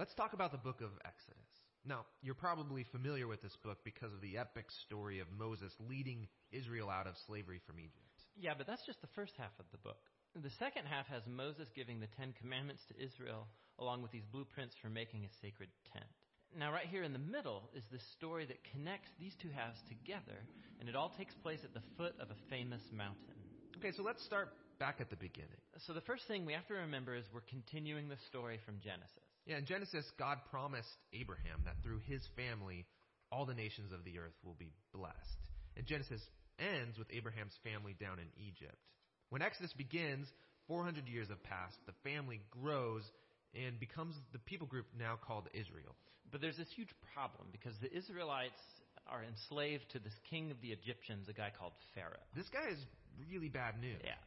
Let's talk about the book of Exodus. Now, you're probably familiar with this book because of the epic story of Moses leading Israel out of slavery from Egypt. Yeah, but that's just the first half of the book. The second half has Moses giving the Ten Commandments to Israel, along with these blueprints for making a sacred tent. Now, right here in the middle is the story that connects these two halves together, and it all takes place at the foot of a famous mountain. Okay, so let's start back at the beginning. So, the first thing we have to remember is we're continuing the story from Genesis. Yeah, in Genesis, God promised Abraham that through his family, all the nations of the earth will be blessed. And Genesis ends with Abraham's family down in Egypt. When Exodus begins, 400 years have passed. The family grows and becomes the people group now called Israel. But there's this huge problem because the Israelites are enslaved to this king of the Egyptians, a guy called Pharaoh. This guy is really bad news. Yeah,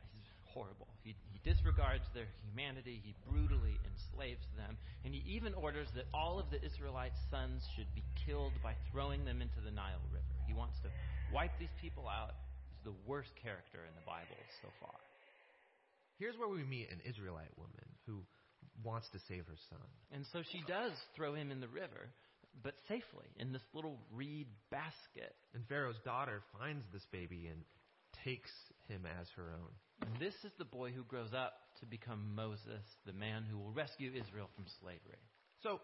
horrible. He, he disregards their humanity, he brutally enslaves them, and he even orders that all of the Israelite sons should be killed by throwing them into the Nile River. He wants to wipe these people out. He's the worst character in the Bible so far. Here's where we meet an Israelite woman who wants to save her son. And so she does throw him in the river, but safely in this little reed basket. And Pharaoh's daughter finds this baby and takes him as her own. And this is the boy who grows up to become Moses, the man who will rescue Israel from slavery. So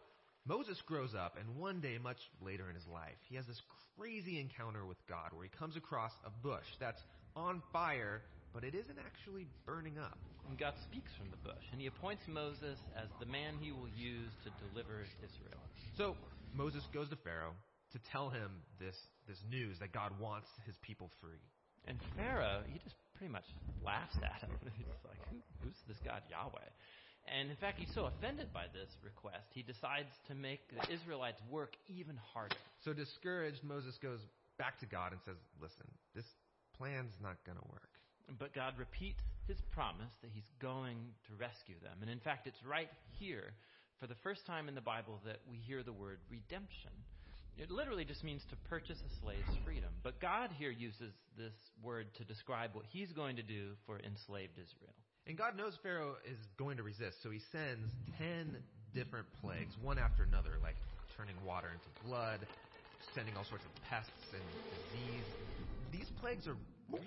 Moses grows up, and one day, much later in his life, he has this crazy encounter with God where he comes across a bush that's on fire, but it isn't actually burning up. And God speaks from the bush, and he appoints Moses as the man he will use to deliver Israel. So Moses goes to Pharaoh to tell him this, this news that God wants his people free. And Pharaoh, he just pretty much laughs at him. He's like, Who, who's this God Yahweh? And in fact, he's so offended by this request, he decides to make the Israelites work even harder. So discouraged, Moses goes back to God and says, Listen, this plan's not going to work. But God repeats his promise that he's going to rescue them. And in fact, it's right here, for the first time in the Bible, that we hear the word redemption. It literally just means to purchase a slave's freedom. But God here uses this word to describe what he's going to do for enslaved Israel. And God knows Pharaoh is going to resist, so he sends ten different plagues, one after another, like turning water into blood, sending all sorts of pests and disease. These plagues are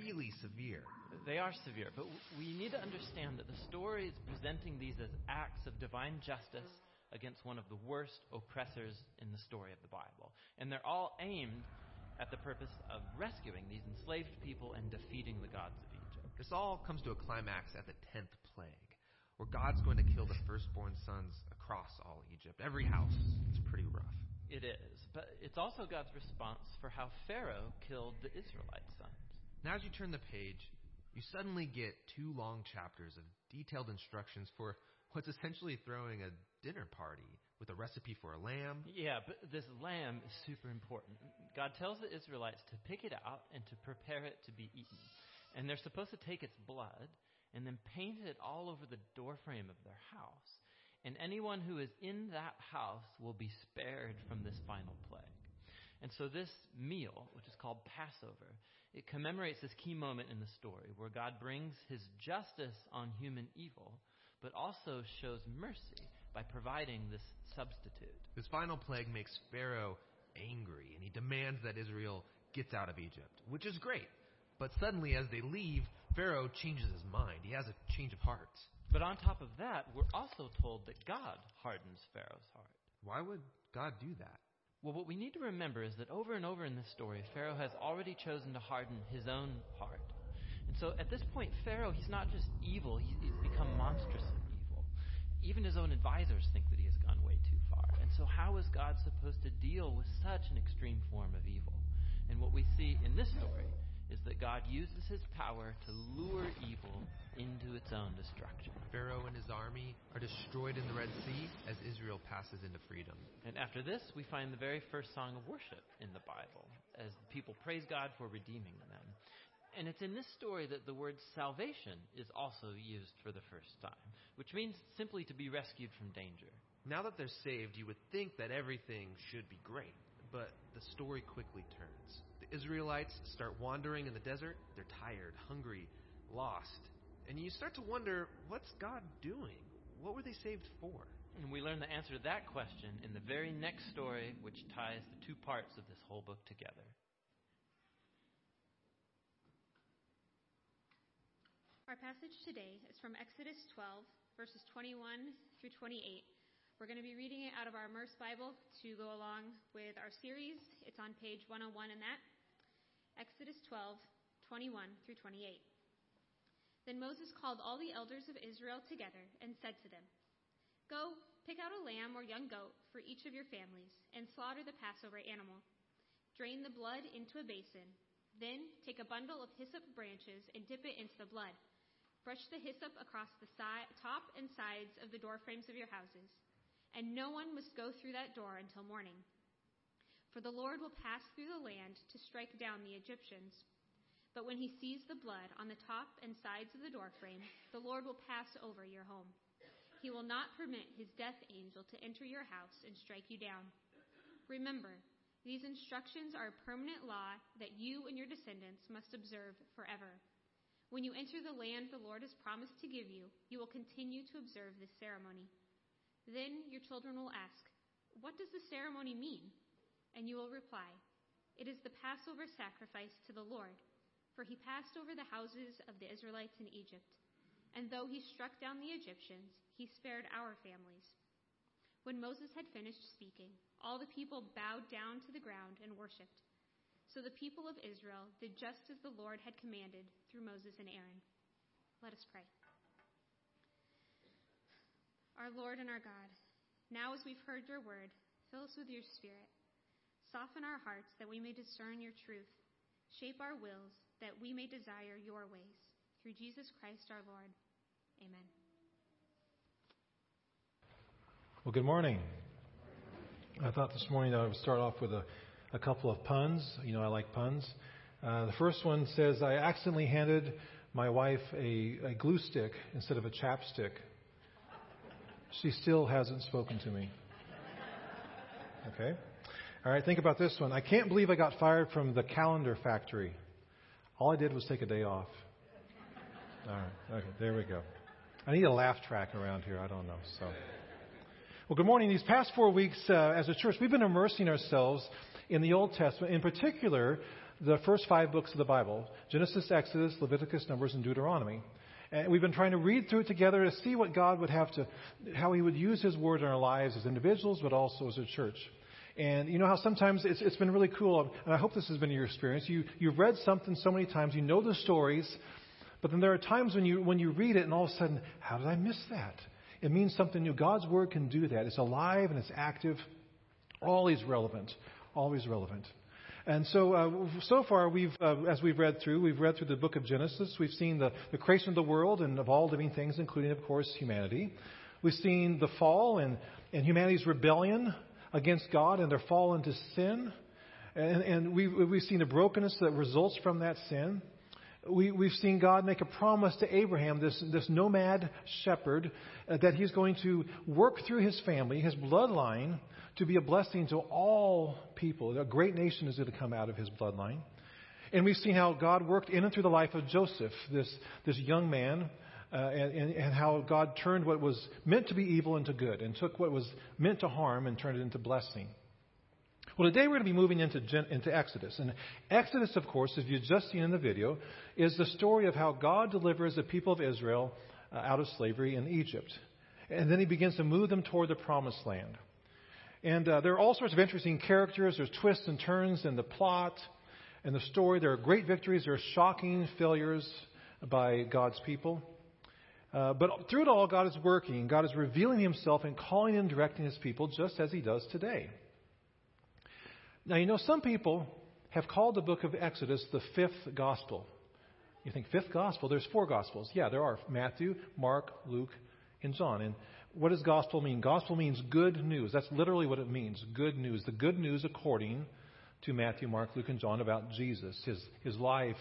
really severe. They are severe, but we need to understand that the story is presenting these as acts of divine justice against one of the worst oppressors in the story of the Bible. And they're all aimed at the purpose of rescuing these enslaved people and defeating the gods of Egypt. This all comes to a climax at the tenth plague, where God's going to kill the firstborn sons across all Egypt. Every house. It's pretty rough. It is, but it's also God's response for how Pharaoh killed the Israelite sons. Now, as you turn the page, you suddenly get two long chapters of detailed instructions for what's essentially throwing a dinner party with a recipe for a lamb. Yeah, but this lamb is super important. God tells the Israelites to pick it out and to prepare it to be eaten. And they're supposed to take its blood and then paint it all over the doorframe of their house. And anyone who is in that house will be spared from this final plague. And so this meal, which is called Passover, it commemorates this key moment in the story where God brings his justice on human evil, but also shows mercy by providing this substitute. This final plague makes Pharaoh angry, and he demands that Israel gets out of Egypt, which is great. But suddenly, as they leave, Pharaoh changes his mind. He has a change of heart. But on top of that, we're also told that God hardens Pharaoh's heart. Why would God do that? Well, what we need to remember is that over and over in this story, Pharaoh has already chosen to harden his own heart. And so at this point, Pharaoh, he's not just evil, he's become monstrously evil. Even his own advisors think that he has gone way too far. And so, how is God supposed to deal with such an extreme form of evil? And what we see in this story is that God uses his power to lure evil into its own destruction. Pharaoh and his army are destroyed in the Red Sea as Israel passes into freedom. And after this, we find the very first song of worship in the Bible as people praise God for redeeming them. And it's in this story that the word salvation is also used for the first time, which means simply to be rescued from danger. Now that they're saved, you would think that everything should be great, but the story quickly turns. The Israelites start wandering in the desert. They're tired, hungry, lost. And you start to wonder what's God doing? what were they saved for? And we learn the answer to that question in the very next story, which ties the two parts of this whole book together. Our passage today is from Exodus 12, verses 21 through 28. We're going to be reading it out of our Immerse Bible to go along with our series. It's on page 101 in that. Exodus 12, 21 through 28. Then Moses called all the elders of Israel together and said to them, Go, pick out a lamb or young goat for each of your families, and slaughter the Passover animal. Drain the blood into a basin. Then take a bundle of hyssop branches and dip it into the blood. Brush the hyssop across the side, top and sides of the door frames of your houses, and no one must go through that door until morning. For the Lord will pass through the land to strike down the Egyptians. But when he sees the blood on the top and sides of the doorframe, the Lord will pass over your home. He will not permit his death angel to enter your house and strike you down. Remember, these instructions are a permanent law that you and your descendants must observe forever. When you enter the land the Lord has promised to give you, you will continue to observe this ceremony. Then your children will ask, What does the ceremony mean? And you will reply, It is the Passover sacrifice to the Lord for he passed over the houses of the Israelites in Egypt. And though he struck down the Egyptians, he spared our families. When Moses had finished speaking, all the people bowed down to the ground and worshipped. So the people of Israel did just as the Lord had commanded through Moses and Aaron. Let us pray. Our Lord and our God, now as we've heard your word, fill us with your spirit. Soften our hearts that we may discern your truth. Shape our wills that we may desire your ways. Through Jesus Christ our Lord. Amen. Well, good morning. I thought this morning that I would start off with a, a couple of puns. You know, I like puns. Uh, the first one says, I accidentally handed my wife a, a glue stick instead of a chapstick. She still hasn't spoken to me. Okay? All right, think about this one. I can't believe I got fired from the calendar factory. All I did was take a day off. All right. Okay. There we go. I need a laugh track around here. I don't know. So, well, good morning. These past four weeks uh, as a church, we've been immersing ourselves in the Old Testament, in particular, the first five books of the Bible Genesis, Exodus, Leviticus, Numbers, and Deuteronomy. And we've been trying to read through it together to see what God would have to, how He would use His Word in our lives as individuals, but also as a church. And you know how sometimes it's, it's been really cool, and I hope this has been your experience. You, you've read something so many times, you know the stories, but then there are times when you, when you read it and all of a sudden, how did I miss that? It means something new. God's Word can do that. It's alive and it's active, always relevant, always relevant. And so, uh, so far, we've, uh, as we've read through, we've read through the book of Genesis. We've seen the, the creation of the world and of all living things, including, of course, humanity. We've seen the fall and, and humanity's rebellion against God and their fall into sin. And, and we, we've seen the brokenness that results from that sin. We, we've seen God make a promise to Abraham, this, this nomad shepherd, uh, that he's going to work through his family, his bloodline, to be a blessing to all people. A great nation is going to come out of his bloodline. And we've seen how God worked in and through the life of Joseph, this, this young man uh, and, and, how God turned what was meant to be evil into good and took what was meant to harm and turned it into blessing. Well, today we're going to be moving into, into Exodus. And Exodus, of course, as you've just seen in the video, is the story of how God delivers the people of Israel uh, out of slavery in Egypt. And then he begins to move them toward the promised land. And uh, there are all sorts of interesting characters. There's twists and turns in the plot and the story. There are great victories. There are shocking failures by God's people. Uh, but through it all, God is working. God is revealing Himself and calling and directing His people just as He does today. Now, you know, some people have called the book of Exodus the fifth gospel. You think, fifth gospel? There's four gospels. Yeah, there are Matthew, Mark, Luke, and John. And what does gospel mean? Gospel means good news. That's literally what it means good news. The good news according to Matthew, Mark, Luke, and John about Jesus, his, his life,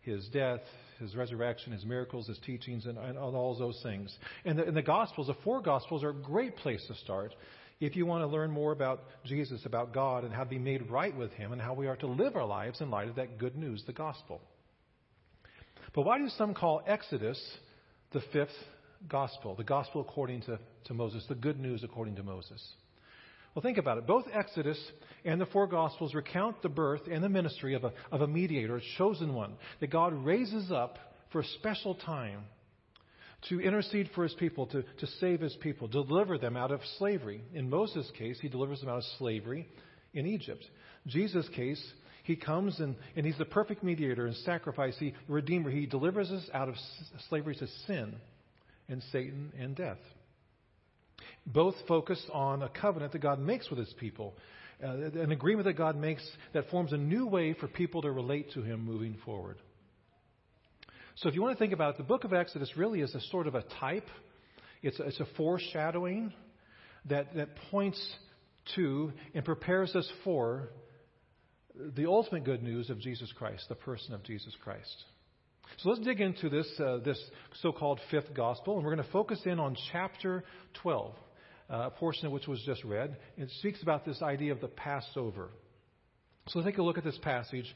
his death, his resurrection, his miracles, his teachings, and, and all those things. And the, and the Gospels, the four Gospels, are a great place to start if you want to learn more about Jesus, about God, and how to be made right with Him, and how we are to live our lives in light of that good news, the Gospel. But why do some call Exodus the fifth gospel, the gospel according to, to Moses, the good news according to Moses. Well, think about it. Both Exodus and the four Gospels recount the birth and the ministry of a, of a mediator, a chosen one, that God raises up for a special time to intercede for his people, to, to save his people, deliver them out of slavery. In Moses' case, he delivers them out of slavery in Egypt. Jesus' case, he comes and, and he's the perfect mediator and sacrifice, he redeemer. He delivers us out of slavery to sin and Satan and death. Both focus on a covenant that God makes with his people, uh, an agreement that God makes that forms a new way for people to relate to him moving forward. So if you want to think about it, the book of Exodus really is a sort of a type. It's a, it's a foreshadowing that, that points to and prepares us for the ultimate good news of Jesus Christ, the person of Jesus Christ. So let's dig into this, uh, this so called fifth gospel, and we're going to focus in on chapter 12, uh, a portion of which was just read. It speaks about this idea of the Passover. So take a look at this passage,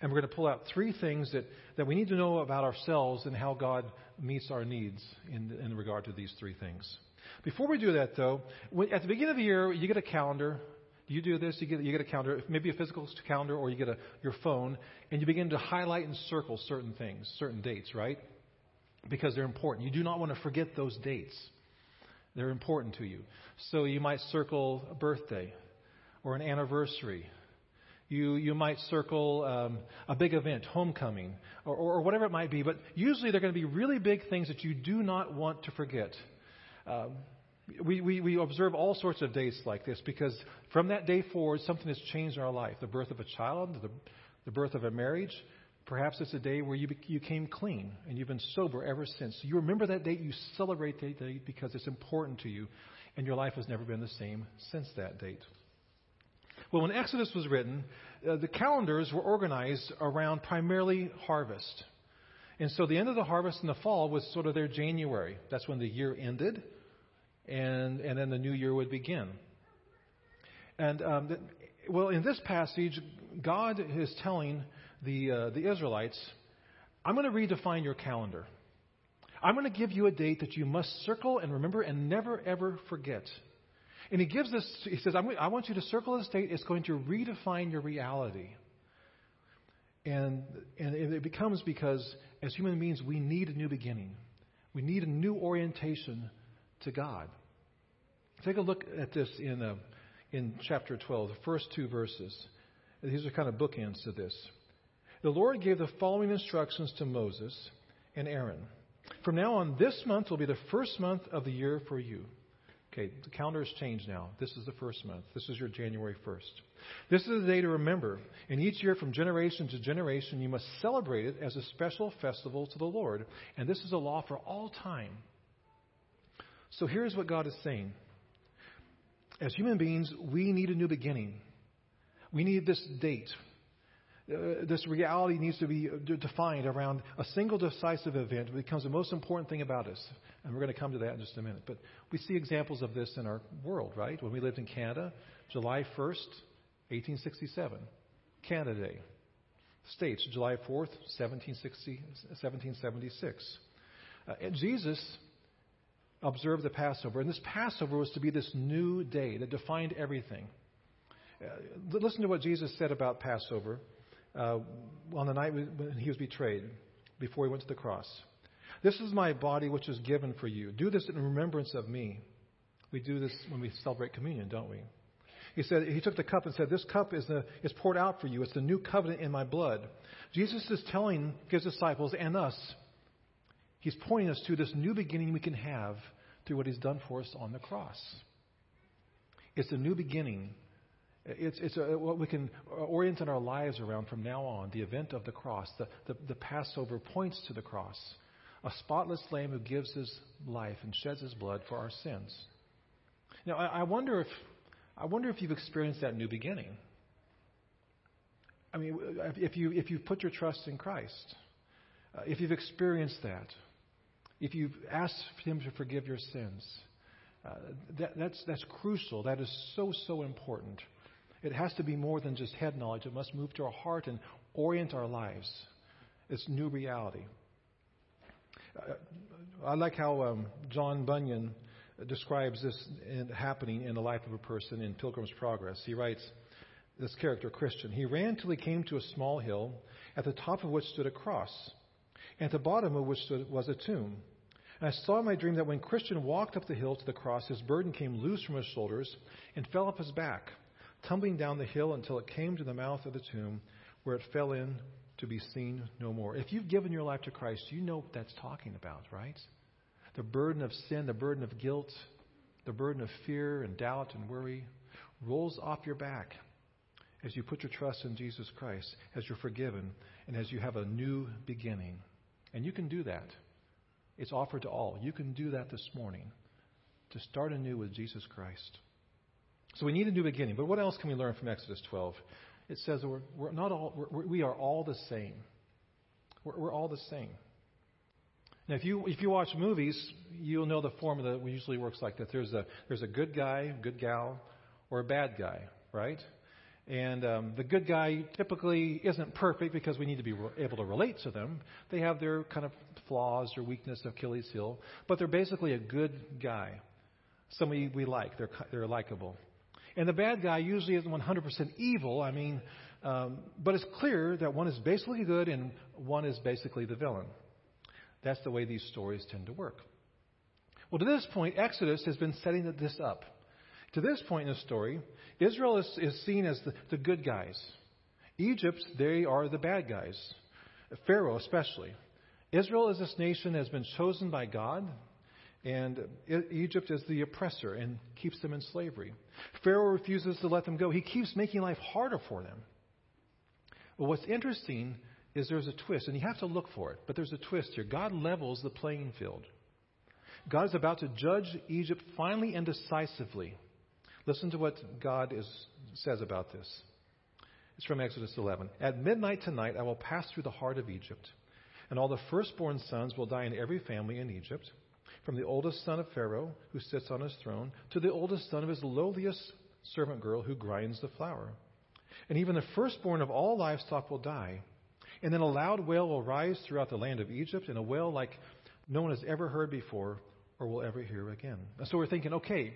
and we're going to pull out three things that, that we need to know about ourselves and how God meets our needs in, in regard to these three things. Before we do that, though, when, at the beginning of the year, you get a calendar. You do this, you get, you get a calendar, maybe a physical calendar, or you get a, your phone, and you begin to highlight and circle certain things, certain dates, right? Because they're important. You do not want to forget those dates. They're important to you. So you might circle a birthday or an anniversary you, you might circle um, a big event, homecoming, or, or, whatever it might be. But usually they're going to be really big things that you do not want to forget. Um, we, we, we observe all sorts of dates like this because from that day forward, something has changed in our life. The birth of a child, the, the birth of a marriage. Perhaps it's a day where you, you came clean and you've been sober ever since. You remember that date, you celebrate that date because it's important to you, and your life has never been the same since that date. Well, when Exodus was written, uh, the calendars were organized around primarily harvest. And so the end of the harvest in the fall was sort of their January. That's when the year ended, and, and then the new year would begin. And, um, the, well, in this passage, God is telling the, uh, the Israelites, I'm going to redefine your calendar. I'm going to give you a date that you must circle and remember and never, ever forget. And he gives this, he says, I want you to circle this date. It's going to redefine your reality. And, and it becomes because as human beings, we need a new beginning. We need a new orientation to God. Take a look at this in, uh, in chapter 12, the first two verses. These are kind of bookends to this. The Lord gave the following instructions to Moses and Aaron. From now on, this month will be the first month of the year for you. Okay, the calendar has changed now. This is the first month. This is your January 1st. This is a day to remember. And each year, from generation to generation, you must celebrate it as a special festival to the Lord. And this is a law for all time. So here's what God is saying. As human beings, we need a new beginning. We need this date. Uh, this reality needs to be defined around a single decisive event. It becomes the most important thing about us. And we're going to come to that in just a minute. But we see examples of this in our world, right? When we lived in Canada, July 1st, 1867, Canada Day. States, July 4th, 1776. Uh, Jesus observed the Passover, and this Passover was to be this new day that defined everything. Uh, listen to what Jesus said about Passover uh, on the night when he was betrayed, before he went to the cross. This is my body which is given for you. Do this in remembrance of me. We do this when we celebrate communion, don't we? He said he took the cup and said, "This cup is the, is poured out for you. It's the new covenant in my blood." Jesus is telling his disciples and us, he's pointing us to this new beginning we can have through what he's done for us on the cross. It's a new beginning. It's, it's a, what we can orient in our lives around from now on. The event of the cross, the, the, the Passover points to the cross a spotless lamb who gives his life and sheds his blood for our sins. Now, I, I wonder if I wonder if you've experienced that new beginning. I mean, if you if you've put your trust in Christ, uh, if you've experienced that, if you've asked Him to forgive your sins, uh, that, that's that's crucial. That is so so important. It has to be more than just head knowledge. It must move to our heart and orient our lives. It's new reality. Uh, I like how um, John Bunyan describes this in, happening in the life of a person in Pilgrim's Progress. He writes, this character, Christian, he ran till he came to a small hill, at the top of which stood a cross, and at the bottom of which stood, was a tomb. And I saw in my dream that when Christian walked up the hill to the cross, his burden came loose from his shoulders and fell off his back, tumbling down the hill until it came to the mouth of the tomb, where it fell in to be seen no more. If you've given your life to Christ, you know what that's talking about, right? The burden of sin, the burden of guilt, the burden of fear and doubt and worry rolls off your back as you put your trust in Jesus Christ, as you're forgiven, and as you have a new beginning. And you can do that. It's offered to all. You can do that this morning to start anew with Jesus Christ. So we need a new beginning. But what else can we learn from Exodus 12? It says we're, we're not all, we're, we are all the same. We're, we're all the same. Now, if you if you watch movies, you'll know the formula that usually works like that. There's a there's a good guy, good gal, or a bad guy, right? And um, the good guy typically isn't perfect because we need to be able to relate to them. They have their kind of flaws or weakness, of Achilles heel, but they're basically a good guy, somebody we like. They're they're likable. And the bad guy usually isn't 100% evil. I mean, um, but it's clear that one is basically good and one is basically the villain. That's the way these stories tend to work. Well, to this point, Exodus has been setting this up. To this point in the story, Israel is, is seen as the, the good guys. Egypt, they are the bad guys. Pharaoh, especially. Israel is this nation that has been chosen by God, and Egypt is the oppressor and keeps them in slavery. Pharaoh refuses to let them go. He keeps making life harder for them. Well, what's interesting is there's a twist, and you have to look for it, but there's a twist here. God levels the playing field. God is about to judge Egypt finally and decisively. Listen to what God is, says about this. It's from Exodus 11. At midnight tonight, I will pass through the heart of Egypt, and all the firstborn sons will die in every family in Egypt, from the oldest son of Pharaoh, who sits on his throne, to the oldest son of his lowliest servant girl, who grinds the flour. And even the firstborn of all livestock will die. And then a loud wail will rise throughout the land of Egypt, and a wail like no one has ever heard before or will ever hear again. And so we're thinking, okay,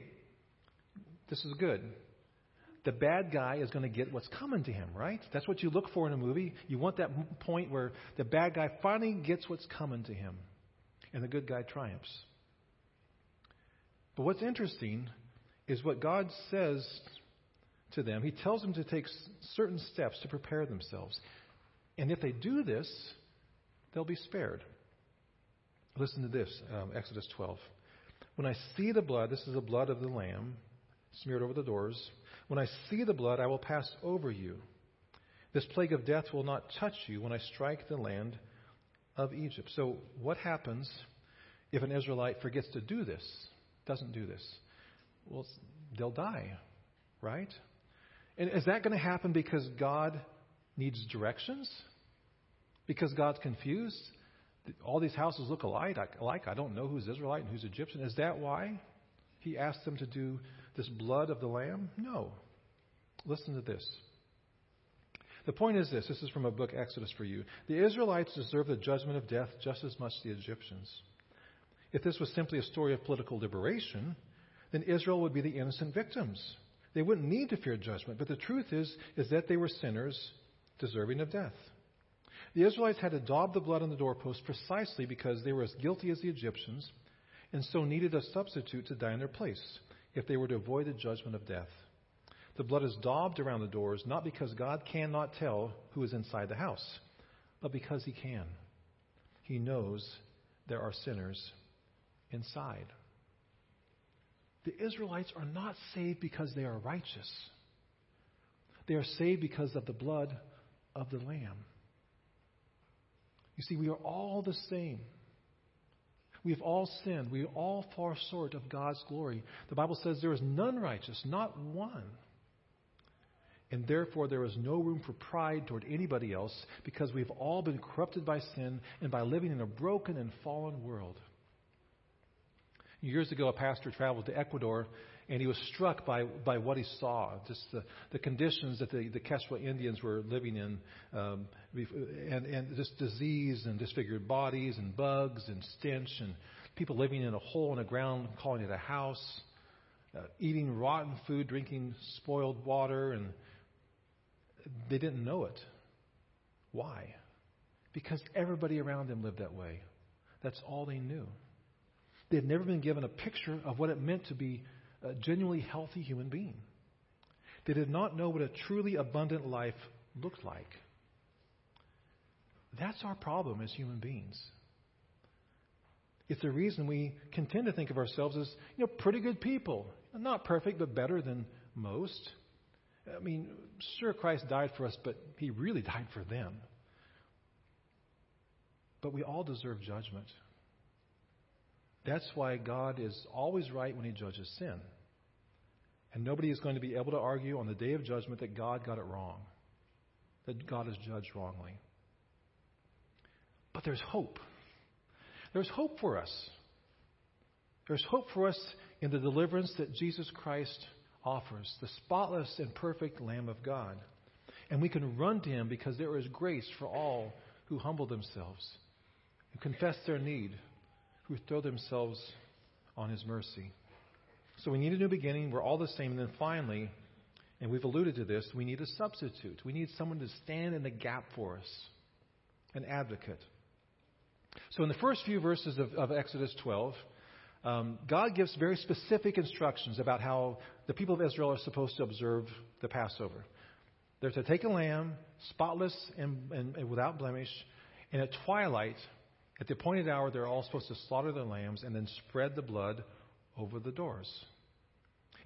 this is good. The bad guy is going to get what's coming to him, right? That's what you look for in a movie. You want that point where the bad guy finally gets what's coming to him, and the good guy triumphs. But what's interesting is what God says to them. He tells them to take certain steps to prepare themselves. And if they do this, they'll be spared. Listen to this um, Exodus 12. When I see the blood, this is the blood of the Lamb smeared over the doors. When I see the blood, I will pass over you. This plague of death will not touch you when I strike the land of Egypt. So, what happens if an Israelite forgets to do this, doesn't do this? Well, they'll die, right? And is that going to happen because God needs directions? Because God's confused? All these houses look alike. I don't know who's Israelite and who's Egyptian. Is that why He asked them to do this blood of the Lamb? No. Listen to this. The point is this this is from a book, Exodus, for you. The Israelites deserve the judgment of death just as much as the Egyptians. If this was simply a story of political liberation, then Israel would be the innocent victims. They wouldn't need to fear judgment. But the truth is, is that they were sinners deserving of death. The Israelites had to daub the blood on the doorpost precisely because they were as guilty as the Egyptians and so needed a substitute to die in their place if they were to avoid the judgment of death. The blood is daubed around the doors not because God cannot tell who is inside the house, but because He can. He knows there are sinners inside. The Israelites are not saved because they are righteous. They are saved because of the blood of the Lamb. You see, we are all the same. We've all sinned. We all fall short of God's glory. The Bible says there is none righteous, not one. And therefore, there is no room for pride toward anybody else because we've all been corrupted by sin and by living in a broken and fallen world. Years ago, a pastor traveled to Ecuador and he was struck by, by what he saw, just the, the conditions that the, the Quechua Indians were living in, um, and, and just disease and disfigured bodies and bugs and stench and people living in a hole in the ground, calling it a house, uh, eating rotten food, drinking spoiled water, and they didn't know it. Why? Because everybody around them lived that way. That's all they knew. They had never been given a picture of what it meant to be a genuinely healthy human being. They did not know what a truly abundant life looked like. That's our problem as human beings. It's the reason we can tend to think of ourselves as, you know, pretty good people. Not perfect, but better than most. I mean, sure, Christ died for us, but he really died for them. But we all deserve judgment. That's why God is always right when he judges sin. And nobody is going to be able to argue on the day of judgment that God got it wrong, that God is judged wrongly. But there's hope. There's hope for us. There's hope for us in the deliverance that Jesus Christ offers, the spotless and perfect Lamb of God. And we can run to him because there is grace for all who humble themselves, who confess their need, who throw themselves on his mercy. So we need a new beginning. We're all the same. And then finally, and we've alluded to this, we need a substitute. We need someone to stand in the gap for us, an advocate. So in the first few verses of, of Exodus 12, um, God gives very specific instructions about how the people of Israel are supposed to observe the Passover. They're to take a lamb, spotless and, and, and without blemish, and at twilight, at the appointed hour, they're all supposed to slaughter their lambs and then spread the blood over the doors.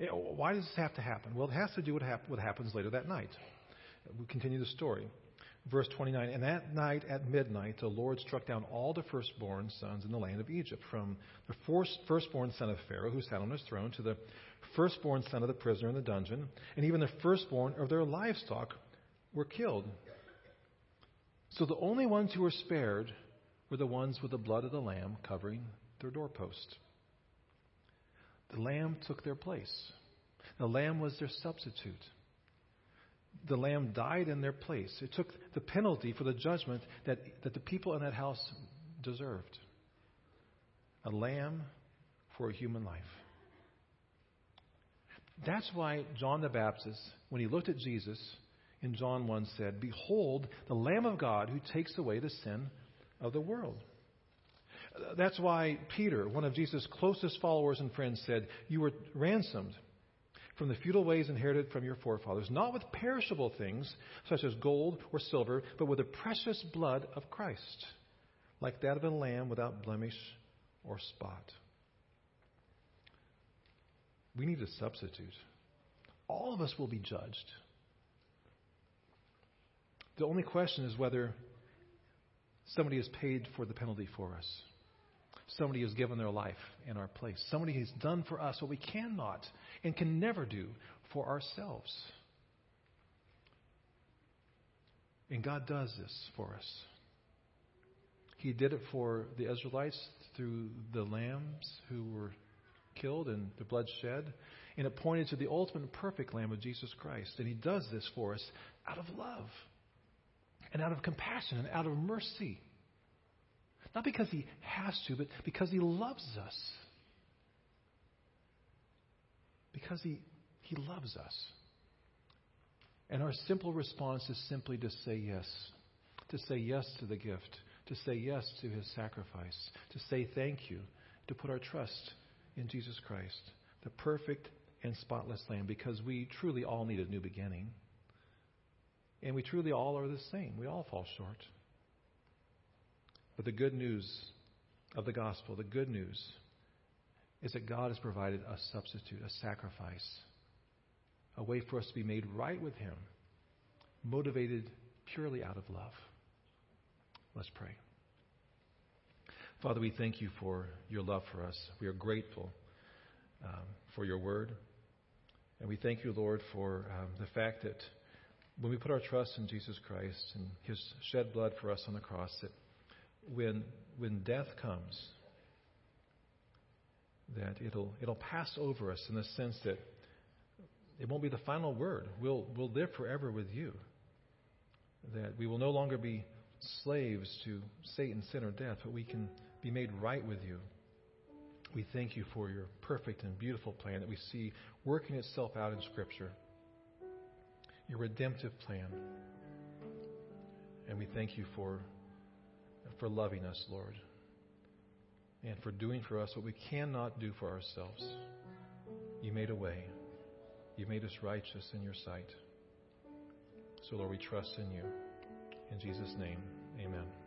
Eh, why does this have to happen? Well, it has to do with what happens later that night. We continue the story. Verse 29 And that night at midnight, the Lord struck down all the firstborn sons in the land of Egypt, from the firstborn son of Pharaoh, who sat on his throne, to the firstborn son of the prisoner in the dungeon, and even the firstborn of their livestock were killed. So the only ones who were spared were the ones with the blood of the Lamb covering their doorpost. The Lamb took their place. The Lamb was their substitute. The Lamb died in their place. It took the penalty for the judgment that, that the people in that house deserved. A lamb for a human life. That's why John the Baptist, when he looked at Jesus in John 1, said, Behold, the Lamb of God who takes away the sin of the world. That's why Peter, one of Jesus' closest followers and friends, said, You were ransomed from the feudal ways inherited from your forefathers, not with perishable things such as gold or silver, but with the precious blood of Christ, like that of a lamb without blemish or spot. We need a substitute. All of us will be judged. The only question is whether somebody has paid for the penalty for us. Somebody has given their life in our place. Somebody has done for us what we cannot and can never do for ourselves. And God does this for us. He did it for the Israelites through the lambs who were killed and the blood shed. And it pointed to the ultimate perfect Lamb of Jesus Christ. And He does this for us out of love and out of compassion and out of mercy. Not because he has to, but because he loves us. Because he, he loves us. And our simple response is simply to say yes. To say yes to the gift. To say yes to his sacrifice. To say thank you. To put our trust in Jesus Christ, the perfect and spotless Lamb, because we truly all need a new beginning. And we truly all are the same. We all fall short. But the good news of the gospel, the good news, is that God has provided a substitute, a sacrifice, a way for us to be made right with Him, motivated purely out of love. Let's pray. Father, we thank you for your love for us. We are grateful um, for your word. And we thank you, Lord, for um, the fact that when we put our trust in Jesus Christ and his shed blood for us on the cross, that when, when death comes, that it'll, it'll pass over us in the sense that it won't be the final word. We'll, we'll live forever with you. That we will no longer be slaves to Satan, sin, or death, but we can be made right with you. We thank you for your perfect and beautiful plan that we see working itself out in Scripture, your redemptive plan. And we thank you for, for loving us, Lord, and for doing for us what we cannot do for ourselves. You made a way. You made us righteous in your sight. So, Lord, we trust in you. In Jesus' name, amen.